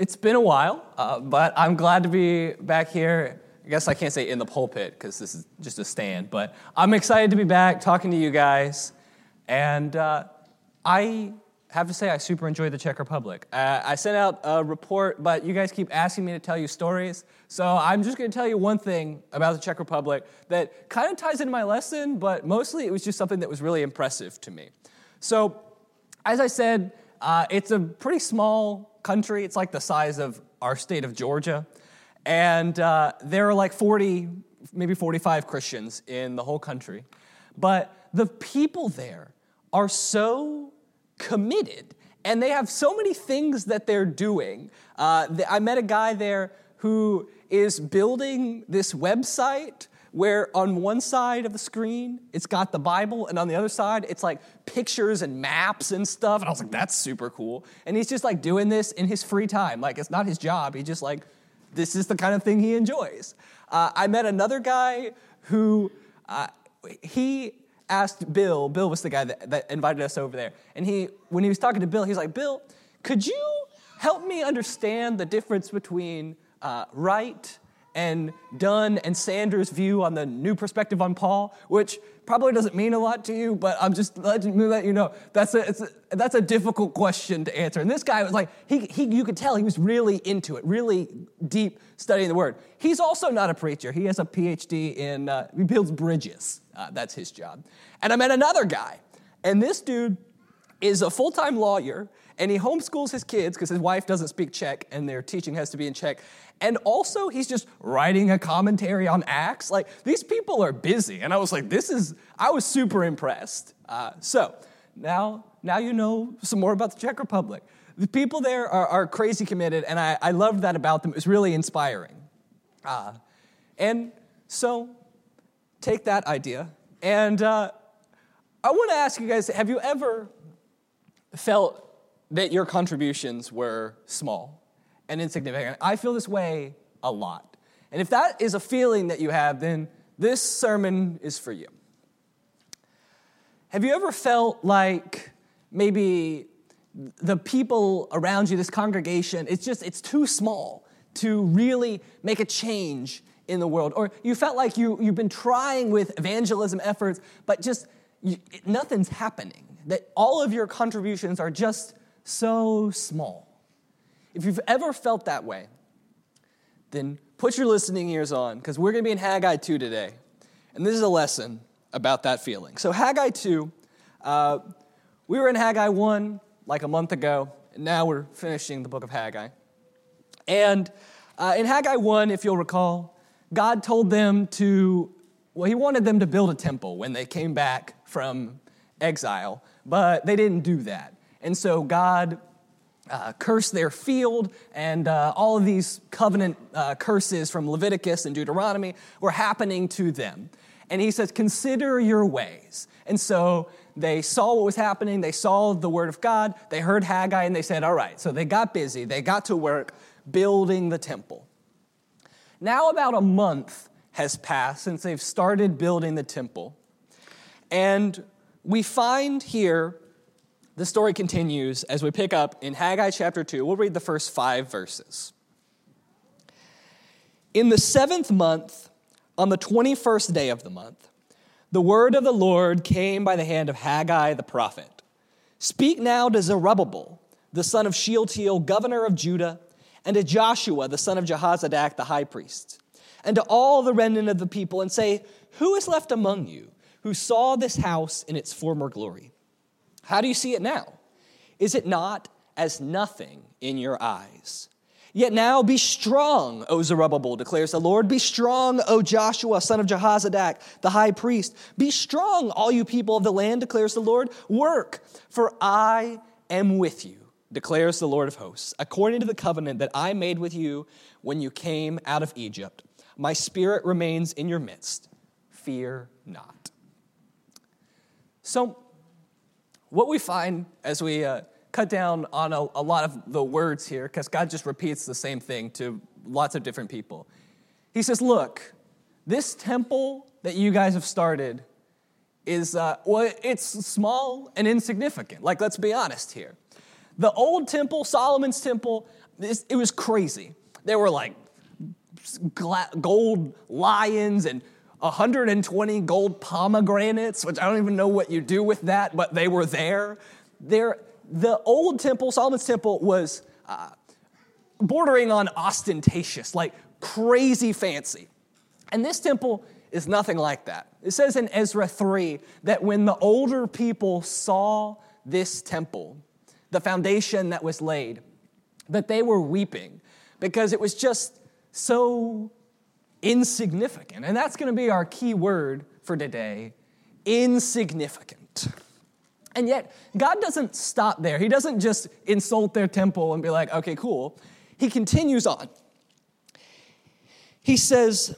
it's been a while, uh, but I'm glad to be back here. I guess I can't say in the pulpit because this is just a stand, but I'm excited to be back talking to you guys. And uh, I have to say, I super enjoy the Czech Republic. Uh, I sent out a report, but you guys keep asking me to tell you stories. So I'm just going to tell you one thing about the Czech Republic that kind of ties into my lesson, but mostly it was just something that was really impressive to me. So, as I said, uh, it's a pretty small country. It's like the size of our state of Georgia. And uh, there are like 40, maybe 45 Christians in the whole country. But the people there are so committed and they have so many things that they're doing. Uh, I met a guy there who is building this website where on one side of the screen it's got the Bible, and on the other side it's like pictures and maps and stuff. And I was like, that's super cool. And he's just like doing this in his free time. Like it's not his job. He just like, this is the kind of thing he enjoys. Uh, I met another guy who uh, he asked Bill, Bill was the guy that, that invited us over there. And he, when he was talking to Bill, he's like, Bill, could you help me understand the difference between uh, Wright and Dunn and Sanders' view on the new perspective on Paul, which probably doesn't mean a lot to you, but I'm just letting let you know that's a, a, that's a difficult question to answer. And this guy was like, he, he, you could tell he was really into it, really deep studying the word. He's also not a preacher. He has a PhD in, uh, he builds bridges. Uh, that's his job. And I met another guy, and this dude is a full time lawyer and he homeschools his kids because his wife doesn't speak Czech and their teaching has to be in Czech. And also, he's just writing a commentary on Acts. Like, these people are busy. And I was like, this is, I was super impressed. Uh, so, now, now you know some more about the Czech Republic. The people there are, are crazy committed, and I, I loved that about them. It was really inspiring. Uh, and so, take that idea. And uh, I want to ask you guys have you ever felt that your contributions were small and insignificant. I feel this way a lot. And if that is a feeling that you have, then this sermon is for you. Have you ever felt like maybe the people around you, this congregation, it's just, it's too small to really make a change in the world? Or you felt like you, you've been trying with evangelism efforts, but just you, nothing's happening. That all of your contributions are just so small. If you've ever felt that way, then put your listening ears on because we're going to be in Haggai 2 today. And this is a lesson about that feeling. So, Haggai 2, uh, we were in Haggai 1 like a month ago, and now we're finishing the book of Haggai. And uh, in Haggai 1, if you'll recall, God told them to, well, He wanted them to build a temple when they came back from exile, but they didn't do that. And so God uh, cursed their field, and uh, all of these covenant uh, curses from Leviticus and Deuteronomy were happening to them. And he says, Consider your ways. And so they saw what was happening, they saw the word of God, they heard Haggai, and they said, All right. So they got busy, they got to work building the temple. Now, about a month has passed since they've started building the temple. And we find here the story continues as we pick up in Haggai chapter 2. We'll read the first five verses. In the seventh month, on the 21st day of the month, the word of the Lord came by the hand of Haggai the prophet. Speak now to Zerubbabel, the son of Shealtiel, governor of Judah, and to Joshua, the son of Jehozadak, the high priest, and to all the remnant of the people, and say, Who is left among you who saw this house in its former glory? How do you see it now? Is it not as nothing in your eyes? Yet now be strong, O Zerubbabel, declares the Lord. Be strong, O Joshua, son of Jehozadak, the high priest. Be strong, all you people of the land, declares the Lord. Work, for I am with you, declares the Lord of hosts, according to the covenant that I made with you when you came out of Egypt. My spirit remains in your midst. Fear not. So, what we find as we uh, cut down on a, a lot of the words here, because God just repeats the same thing to lots of different people. He says, Look, this temple that you guys have started is, uh, well, it's small and insignificant. Like, let's be honest here. The old temple, Solomon's temple, This, it was crazy. There were like gold lions and 120 gold pomegranates, which I don't even know what you do with that, but they were there. There, the old temple, Solomon's temple, was uh, bordering on ostentatious, like crazy fancy. And this temple is nothing like that. It says in Ezra 3 that when the older people saw this temple, the foundation that was laid, that they were weeping because it was just so insignificant. And that's going to be our key word for today insignificant. And yet, God doesn't stop there. He doesn't just insult their temple and be like, okay, cool. He continues on. He says,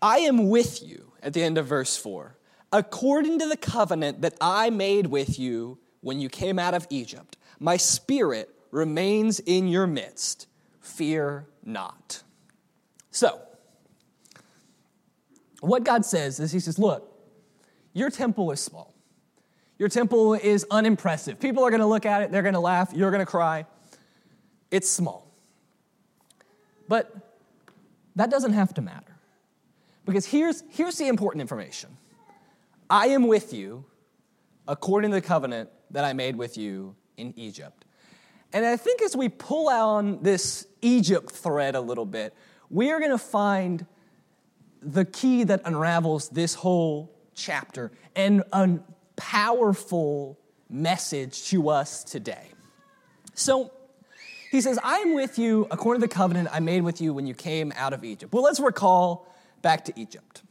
I am with you at the end of verse 4, according to the covenant that I made with you when you came out of Egypt. My spirit remains in your midst. Fear not. So, what God says is, He says, Look, your temple is small. Your temple is unimpressive. People are going to look at it, they're going to laugh, you're going to cry. It's small. But that doesn't have to matter. Because here's, here's the important information I am with you according to the covenant that I made with you in Egypt. And I think as we pull on this Egypt thread a little bit, we are going to find the key that unravels this whole chapter and a powerful message to us today. So, he says, I am with you according to the covenant I made with you when you came out of Egypt. Well, let's recall back to Egypt.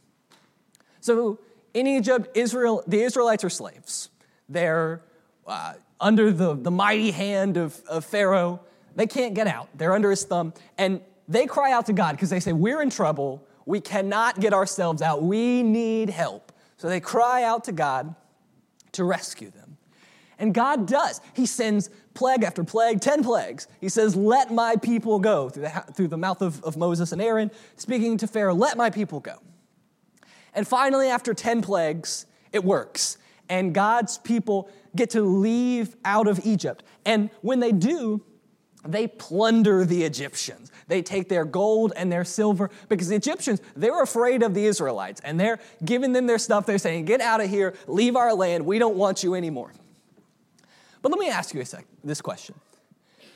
So, in Egypt, Israel, the Israelites are slaves. They're uh, under the, the mighty hand of, of Pharaoh. They can't get out, they're under his thumb. And they cry out to God because they say, We're in trouble. We cannot get ourselves out. We need help. So they cry out to God to rescue them. And God does. He sends plague after plague, 10 plagues. He says, Let my people go, through the, through the mouth of, of Moses and Aaron, speaking to Pharaoh, Let my people go. And finally, after 10 plagues, it works. And God's people get to leave out of Egypt. And when they do, they plunder the Egyptians. They take their gold and their silver because the Egyptians, they're afraid of the Israelites and they're giving them their stuff. They're saying, Get out of here, leave our land, we don't want you anymore. But let me ask you a sec- this question.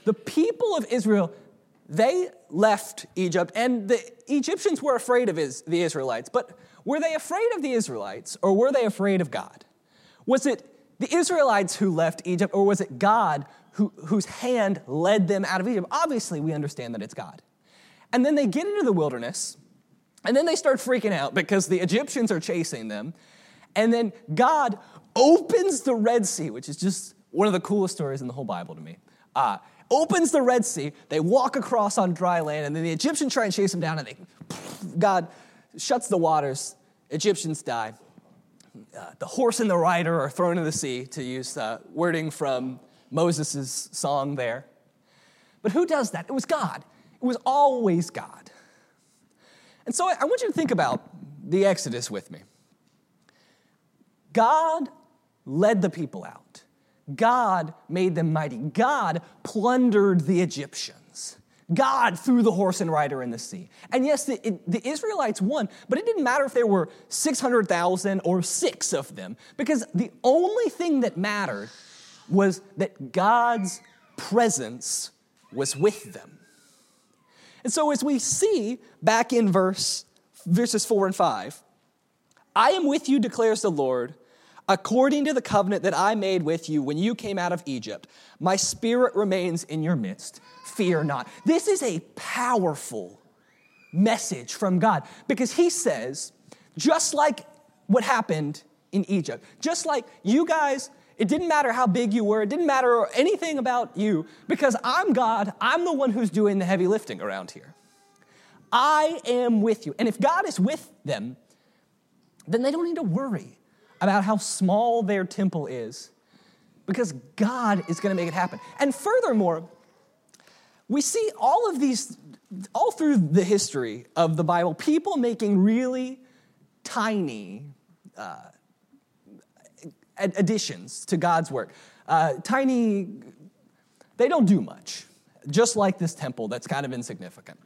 The people of Israel, they left Egypt and the Egyptians were afraid of the Israelites, but were they afraid of the Israelites or were they afraid of God? Was it the Israelites who left Egypt or was it God who, whose hand led them out of Egypt. Obviously, we understand that it's God. And then they get into the wilderness, and then they start freaking out because the Egyptians are chasing them. And then God opens the Red Sea, which is just one of the coolest stories in the whole Bible to me. Uh, opens the Red Sea, they walk across on dry land, and then the Egyptians try and chase them down, and they, God shuts the waters, Egyptians die. Uh, the horse and the rider are thrown into the sea, to use uh, wording from Moses' song there. But who does that? It was God. It was always God. And so I want you to think about the Exodus with me. God led the people out. God made them mighty. God plundered the Egyptians. God threw the horse and rider in the sea. And yes, the, it, the Israelites won, but it didn't matter if there were 600,000 or six of them, because the only thing that mattered was that God's presence was with them. And so, as we see back in verse, verses 4 and 5, I am with you, declares the Lord, according to the covenant that I made with you when you came out of Egypt. My spirit remains in your midst. Fear not. This is a powerful message from God because He says, just like what happened in Egypt, just like you guys it didn't matter how big you were, it didn't matter anything about you, because I'm God, I'm the one who's doing the heavy lifting around here. I am with you. And if God is with them, then they don't need to worry about how small their temple is, because God is going to make it happen. And furthermore, we see all of these, all through the history of the Bible, people making really tiny uh, additions to God's work. Uh, tiny, they don't do much. just like this temple that's kind of insignificant.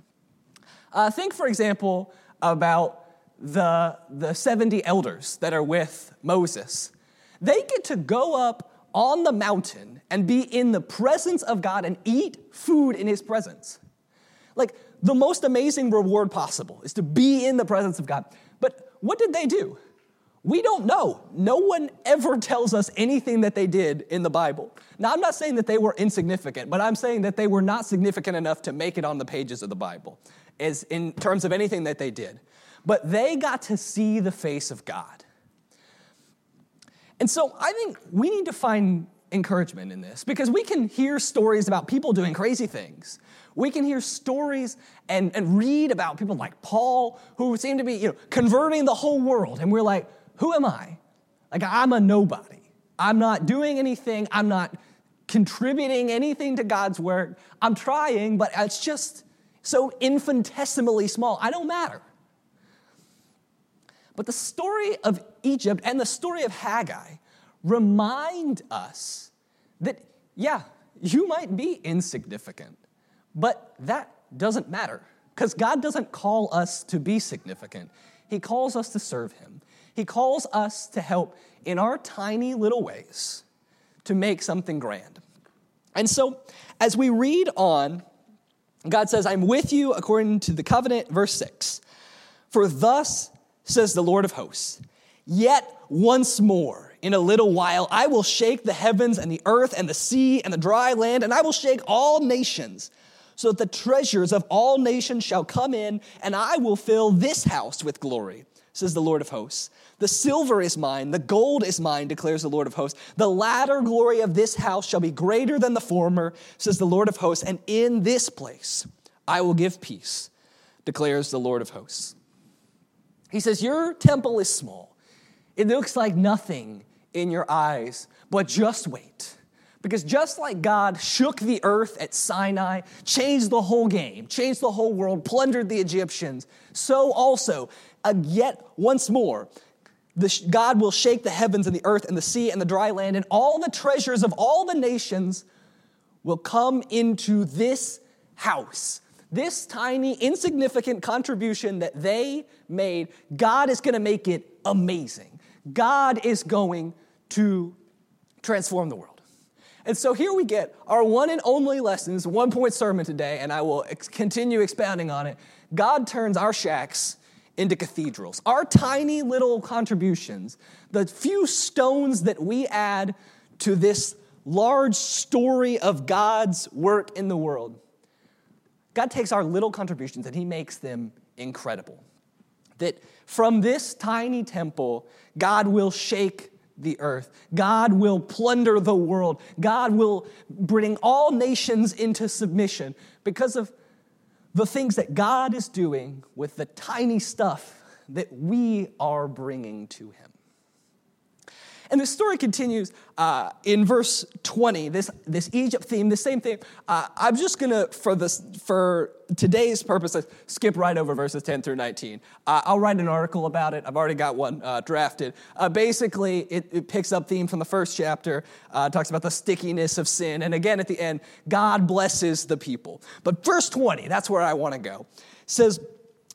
Uh, think, for example, about the, the 70 elders that are with Moses. They get to go up on the mountain and be in the presence of God and eat food in his presence. Like the most amazing reward possible is to be in the presence of God. But what did they do? We don't know. No one ever tells us anything that they did in the Bible. Now, I'm not saying that they were insignificant, but I'm saying that they were not significant enough to make it on the pages of the Bible, as in terms of anything that they did. But they got to see the face of God. And so I think we need to find encouragement in this because we can hear stories about people doing crazy things. We can hear stories and, and read about people like Paul who seem to be you know, converting the whole world. And we're like, who am I? Like, I'm a nobody. I'm not doing anything. I'm not contributing anything to God's work. I'm trying, but it's just so infinitesimally small. I don't matter. But the story of Egypt and the story of Haggai remind us that, yeah, you might be insignificant, but that doesn't matter because God doesn't call us to be significant. He calls us to serve Him. He calls us to help in our tiny little ways to make something grand. And so, as we read on, God says, I'm with you according to the covenant, verse 6. For thus says the Lord of hosts, yet once more, in a little while, I will shake the heavens and the earth and the sea and the dry land, and I will shake all nations, so that the treasures of all nations shall come in, and I will fill this house with glory, says the Lord of hosts. The silver is mine, the gold is mine, declares the Lord of hosts. The latter glory of this house shall be greater than the former, says the Lord of hosts. And in this place I will give peace, declares the Lord of hosts. He says, Your temple is small. It looks like nothing in your eyes, but just wait. Because just like God shook the earth at Sinai, changed the whole game, changed the whole world, plundered the Egyptians, so also, uh, yet once more, the, God will shake the heavens and the earth and the sea and the dry land, and all the treasures of all the nations will come into this house. This tiny, insignificant contribution that they made, God is going to make it amazing. God is going to transform the world. And so here we get our one and only lessons, one point sermon today, and I will ex- continue expounding on it. God turns our shacks into cathedrals. Our tiny little contributions, the few stones that we add to this large story of God's work in the world, God takes our little contributions and He makes them incredible. That from this tiny temple, God will shake the earth. God will plunder the world. God will bring all nations into submission because of the things that God is doing with the tiny stuff that we are bringing to Him. And the story continues uh, in verse 20, this, this Egypt theme, the same thing. Uh, I'm just gonna, for, this, for today's purposes, skip right over verses 10 through 19. Uh, I'll write an article about it. I've already got one uh, drafted. Uh, basically, it, it, picks up theme from the first chapter, uh, talks about the stickiness of sin. And again, at the end, God blesses the people. But verse 20, that's where I wanna go, says,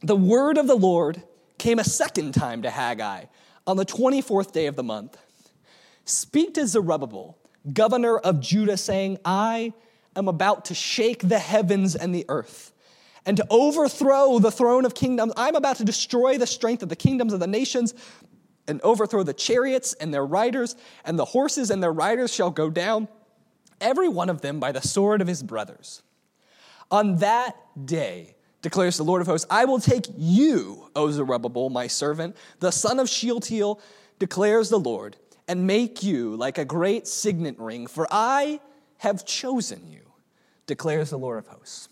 The word of the Lord came a second time to Haggai on the 24th day of the month. Speak to Zerubbabel, governor of Judah, saying, I am about to shake the heavens and the earth, and to overthrow the throne of kingdoms. I'm about to destroy the strength of the kingdoms of the nations and overthrow the chariots and their riders, and the horses and their riders shall go down, every one of them by the sword of his brothers. On that day, declares the Lord of hosts, I will take you, O Zerubbabel, my servant, the son of Shealtiel, declares the Lord and make you like a great signet ring, for I have chosen you, declares the Lord of hosts.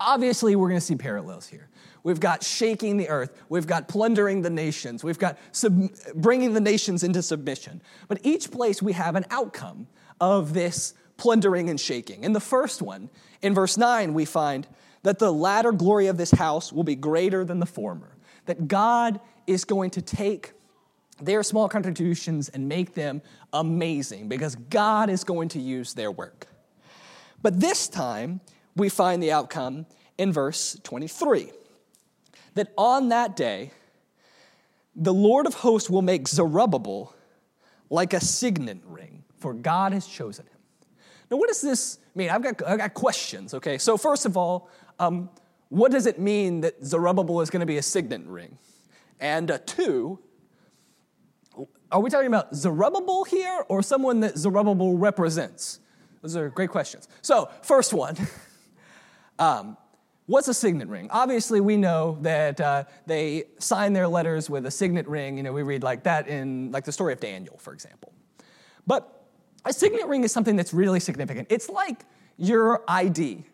Obviously, we're going to see parallels here. We've got shaking the earth. We've got plundering the nations. We've got sub- bringing the nations into submission. But each place we have an outcome of this plundering and shaking. In the first one, in verse 9, we find that the latter glory of this house will be greater than the former. That God is going to take their small contributions and make them amazing because God is going to use their work. But this time, we find the outcome in verse 23 that on that day, the Lord of hosts will make Zerubbabel like a signet ring, for God has chosen him. Now, what does this mean? I've got, I've got questions, okay? So, first of all, um, what does it mean that Zerubbabel is going to be a signet ring? And uh, two, are we talking about Zerubbabel here or someone that Zerubbabel represents? Those are great questions. So, first one um, what's a signet ring? Obviously, we know that uh, they sign their letters with a signet ring. You know, we read like that in like the story of Daniel, for example. But a signet ring is something that's really significant. It's like your ID.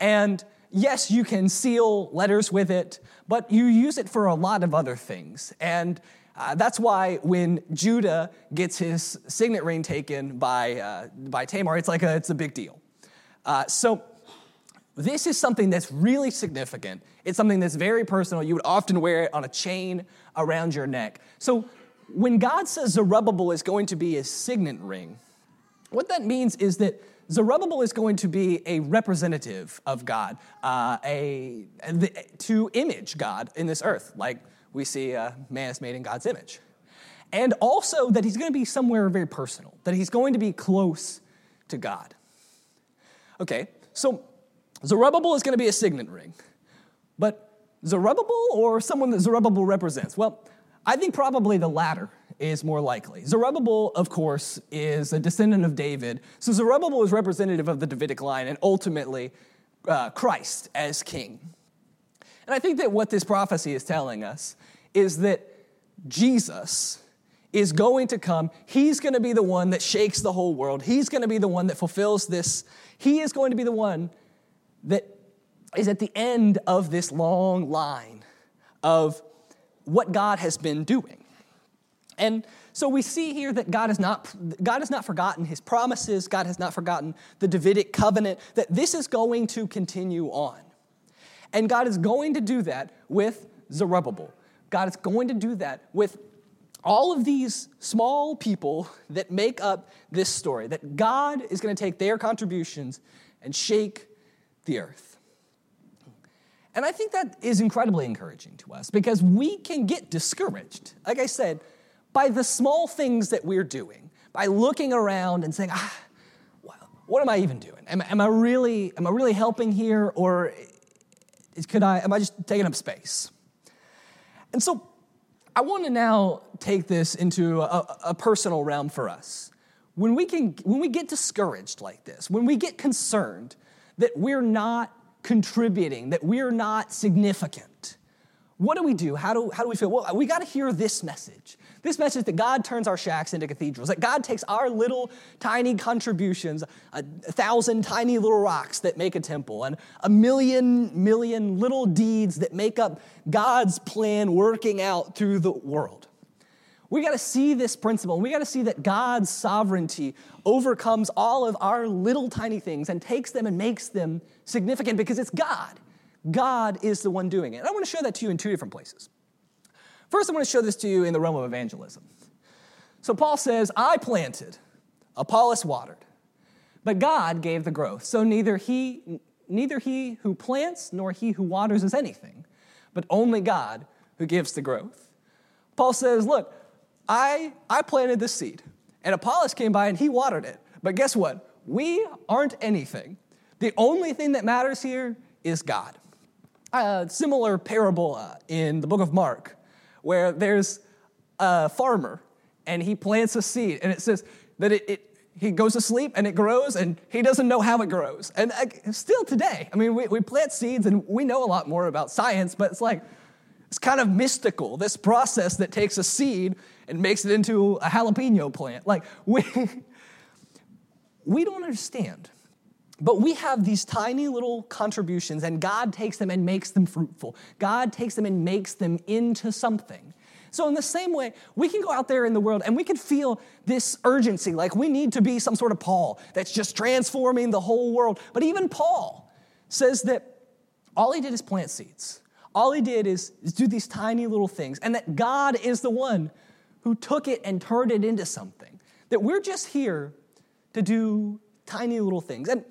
And yes, you can seal letters with it, but you use it for a lot of other things. And uh, that's why when Judah gets his signet ring taken by, uh, by Tamar, it's like a, it's a big deal. Uh, so this is something that's really significant. It's something that's very personal. You would often wear it on a chain around your neck. So when God says Zerubbabel is going to be a signet ring, what that means is that Zerubbabel is going to be a representative of God, uh, a, the, to image God in this earth, like we see a man is made in God's image. And also that he's going to be somewhere very personal, that he's going to be close to God. Okay, so Zerubbabel is going to be a signet ring, but Zerubbabel or someone that Zerubbabel represents? Well, I think probably the latter is more likely. Zerubbabel, of course, is a descendant of David. So Zerubbabel is representative of the Davidic line and ultimately uh, Christ as king. And I think that what this prophecy is telling us is that Jesus is going to come. He's going to be the one that shakes the whole world. He's going to be the one that fulfills this. He is going to be the one that is at the end of this long line of what God has been doing. And so we see here that God has not, God has not forgotten his promises, God has not forgotten the Davidic covenant, that this is going to continue on. And God is going to do that with Zerubbabel. God is going to do that with all of these small people that make up this story, that God is going to take their contributions and shake the earth. And I think that is incredibly encouraging to us because we can get discouraged. Like I said, by the small things that we're doing, by looking around and saying, ah, what am I even doing? Am, am, I really, am I really helping here or is, could I, am I just taking up space? And so I want to now take this into a, a personal realm for us. When we, can, when we get discouraged like this, when we get concerned that we're not contributing, that we're not significant, what do we do? How do, how do we feel? Well, we got to hear this message. This message that God turns our shacks into cathedrals, that God takes our little tiny contributions, a thousand tiny little rocks that make a temple, and a million, million little deeds that make up God's plan working out through the world. We got to see this principle. We got to see that God's sovereignty overcomes all of our little tiny things and takes them and makes them significant because it's God. God is the one doing it. And I want to show that to you in two different places. First, I want to show this to you in the realm of evangelism. So, Paul says, I planted, Apollos watered, but God gave the growth. So, neither he, neither he who plants nor he who waters is anything, but only God who gives the growth. Paul says, Look, I, I planted this seed, and Apollos came by and he watered it. But guess what? We aren't anything. The only thing that matters here is God. A similar parable uh, in the book of Mark, where there's a farmer and he plants a seed, and it says that it, it he goes to sleep and it grows and he doesn't know how it grows. And uh, still today, I mean, we, we plant seeds and we know a lot more about science, but it's like, it's kind of mystical, this process that takes a seed and makes it into a jalapeno plant. Like, we, we don't understand. But we have these tiny little contributions, and God takes them and makes them fruitful. God takes them and makes them into something. So, in the same way, we can go out there in the world and we can feel this urgency, like we need to be some sort of Paul that's just transforming the whole world. But even Paul says that all he did is plant seeds. All he did is, is do these tiny little things, and that God is the one who took it and turned it into something. That we're just here to do tiny little things. And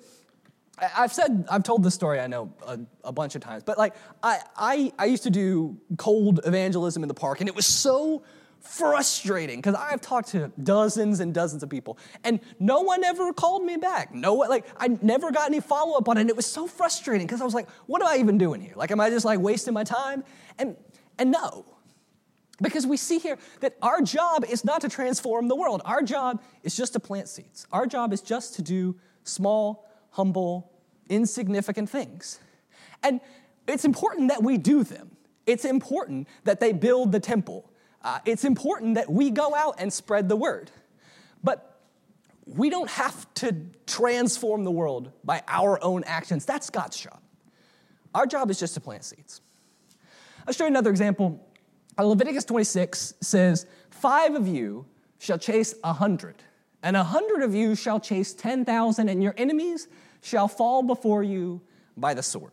I've said, I've told this story, I know, a, a bunch of times, but like, I, I, I used to do cold evangelism in the park, and it was so frustrating because I've talked to dozens and dozens of people, and no one ever called me back. No one, like, I never got any follow up on it, and it was so frustrating because I was like, what am I even doing here? Like, am I just like wasting my time? And, and no, because we see here that our job is not to transform the world. Our job is just to plant seeds. Our job is just to do small, humble, insignificant things. And it's important that we do them. It's important that they build the temple. Uh, it's important that we go out and spread the word. But we don't have to transform the world by our own actions. That's God's job. Our job is just to plant seeds. I'll show you another example. Uh, Leviticus 26 says, Five of you shall chase a hundred, and a hundred of you shall chase 10,000, and your enemies shall fall before you by the sword.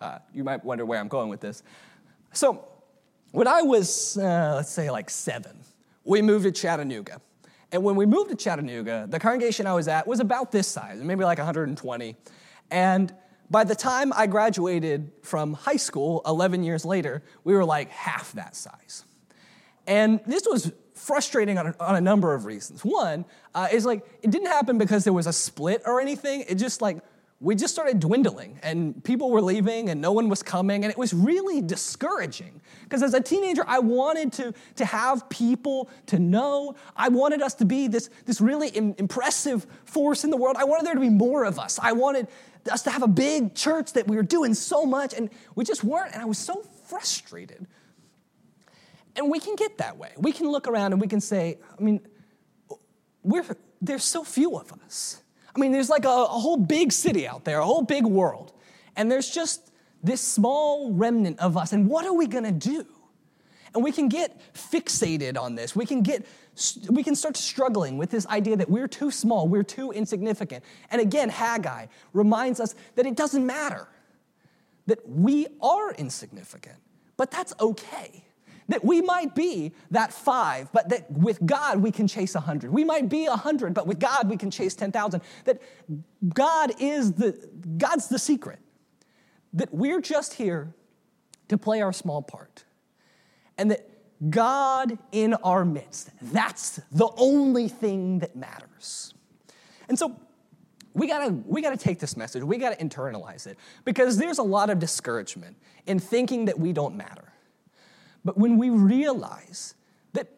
Uh, you might wonder where I'm going with this. So, when I was, uh, let's say, like seven, we moved to Chattanooga. And when we moved to Chattanooga, the congregation I was at was about this size, maybe like 120. And by the time I graduated from high school 11 years later, we were like half that size. And this was frustrating on a, on a number of reasons. One uh, is like, it didn't happen because there was a split or anything. It just like, we just started dwindling and people were leaving and no one was coming and it was really discouraging. Because as a teenager i wanted to, to have people to know. I wanted us to be this, this really Im- impressive force in the world. I wanted there to be more of us. I wanted us to have a big church that we were doing so much and we just weren't. And i was so frustrated and we can get that way we can look around and we can say i mean we're, there's so few of us I mean, there's like a, a, whole big city out there, a whole big world, and there's just this small remnant of us. And what are we gonna do? And we can get fixated on this. We can get we can start struggling with this idea that we're too small, we're too insignificant. And again, Haggai reminds us that it doesn't matter. That we are insignificant, but that's okay. That we might be that five, but that with God we can chase a hundred. We might be a hundred, but with God we can chase 10,000. That God is the, God's the secret. That we're just here to play our small part. And that God in our midst, that's the only thing that matters. And so we gotta, we gotta take this message, we gotta internalize it, because there's a lot of discouragement in thinking that we don't matter. But when we realize that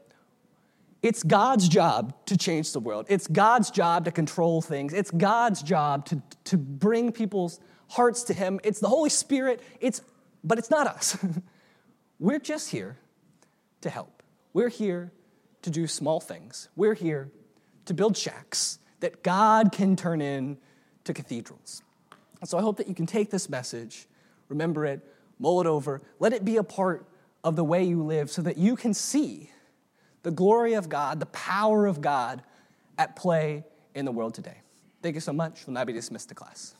it's God's job to change the world, it's God's job to control things, it's God's job to, to bring people's hearts to Him, it's the Holy Spirit, it's, but it's not us. We're just here to help. We're here to do small things. We're here to build shacks that God can turn into cathedrals. And so I hope that you can take this message, remember it, mull it over, let it be a part of the way you live so that you can see the glory of God, the power of God at play in the world today. Thank you so much. We'll now be dismissed to class.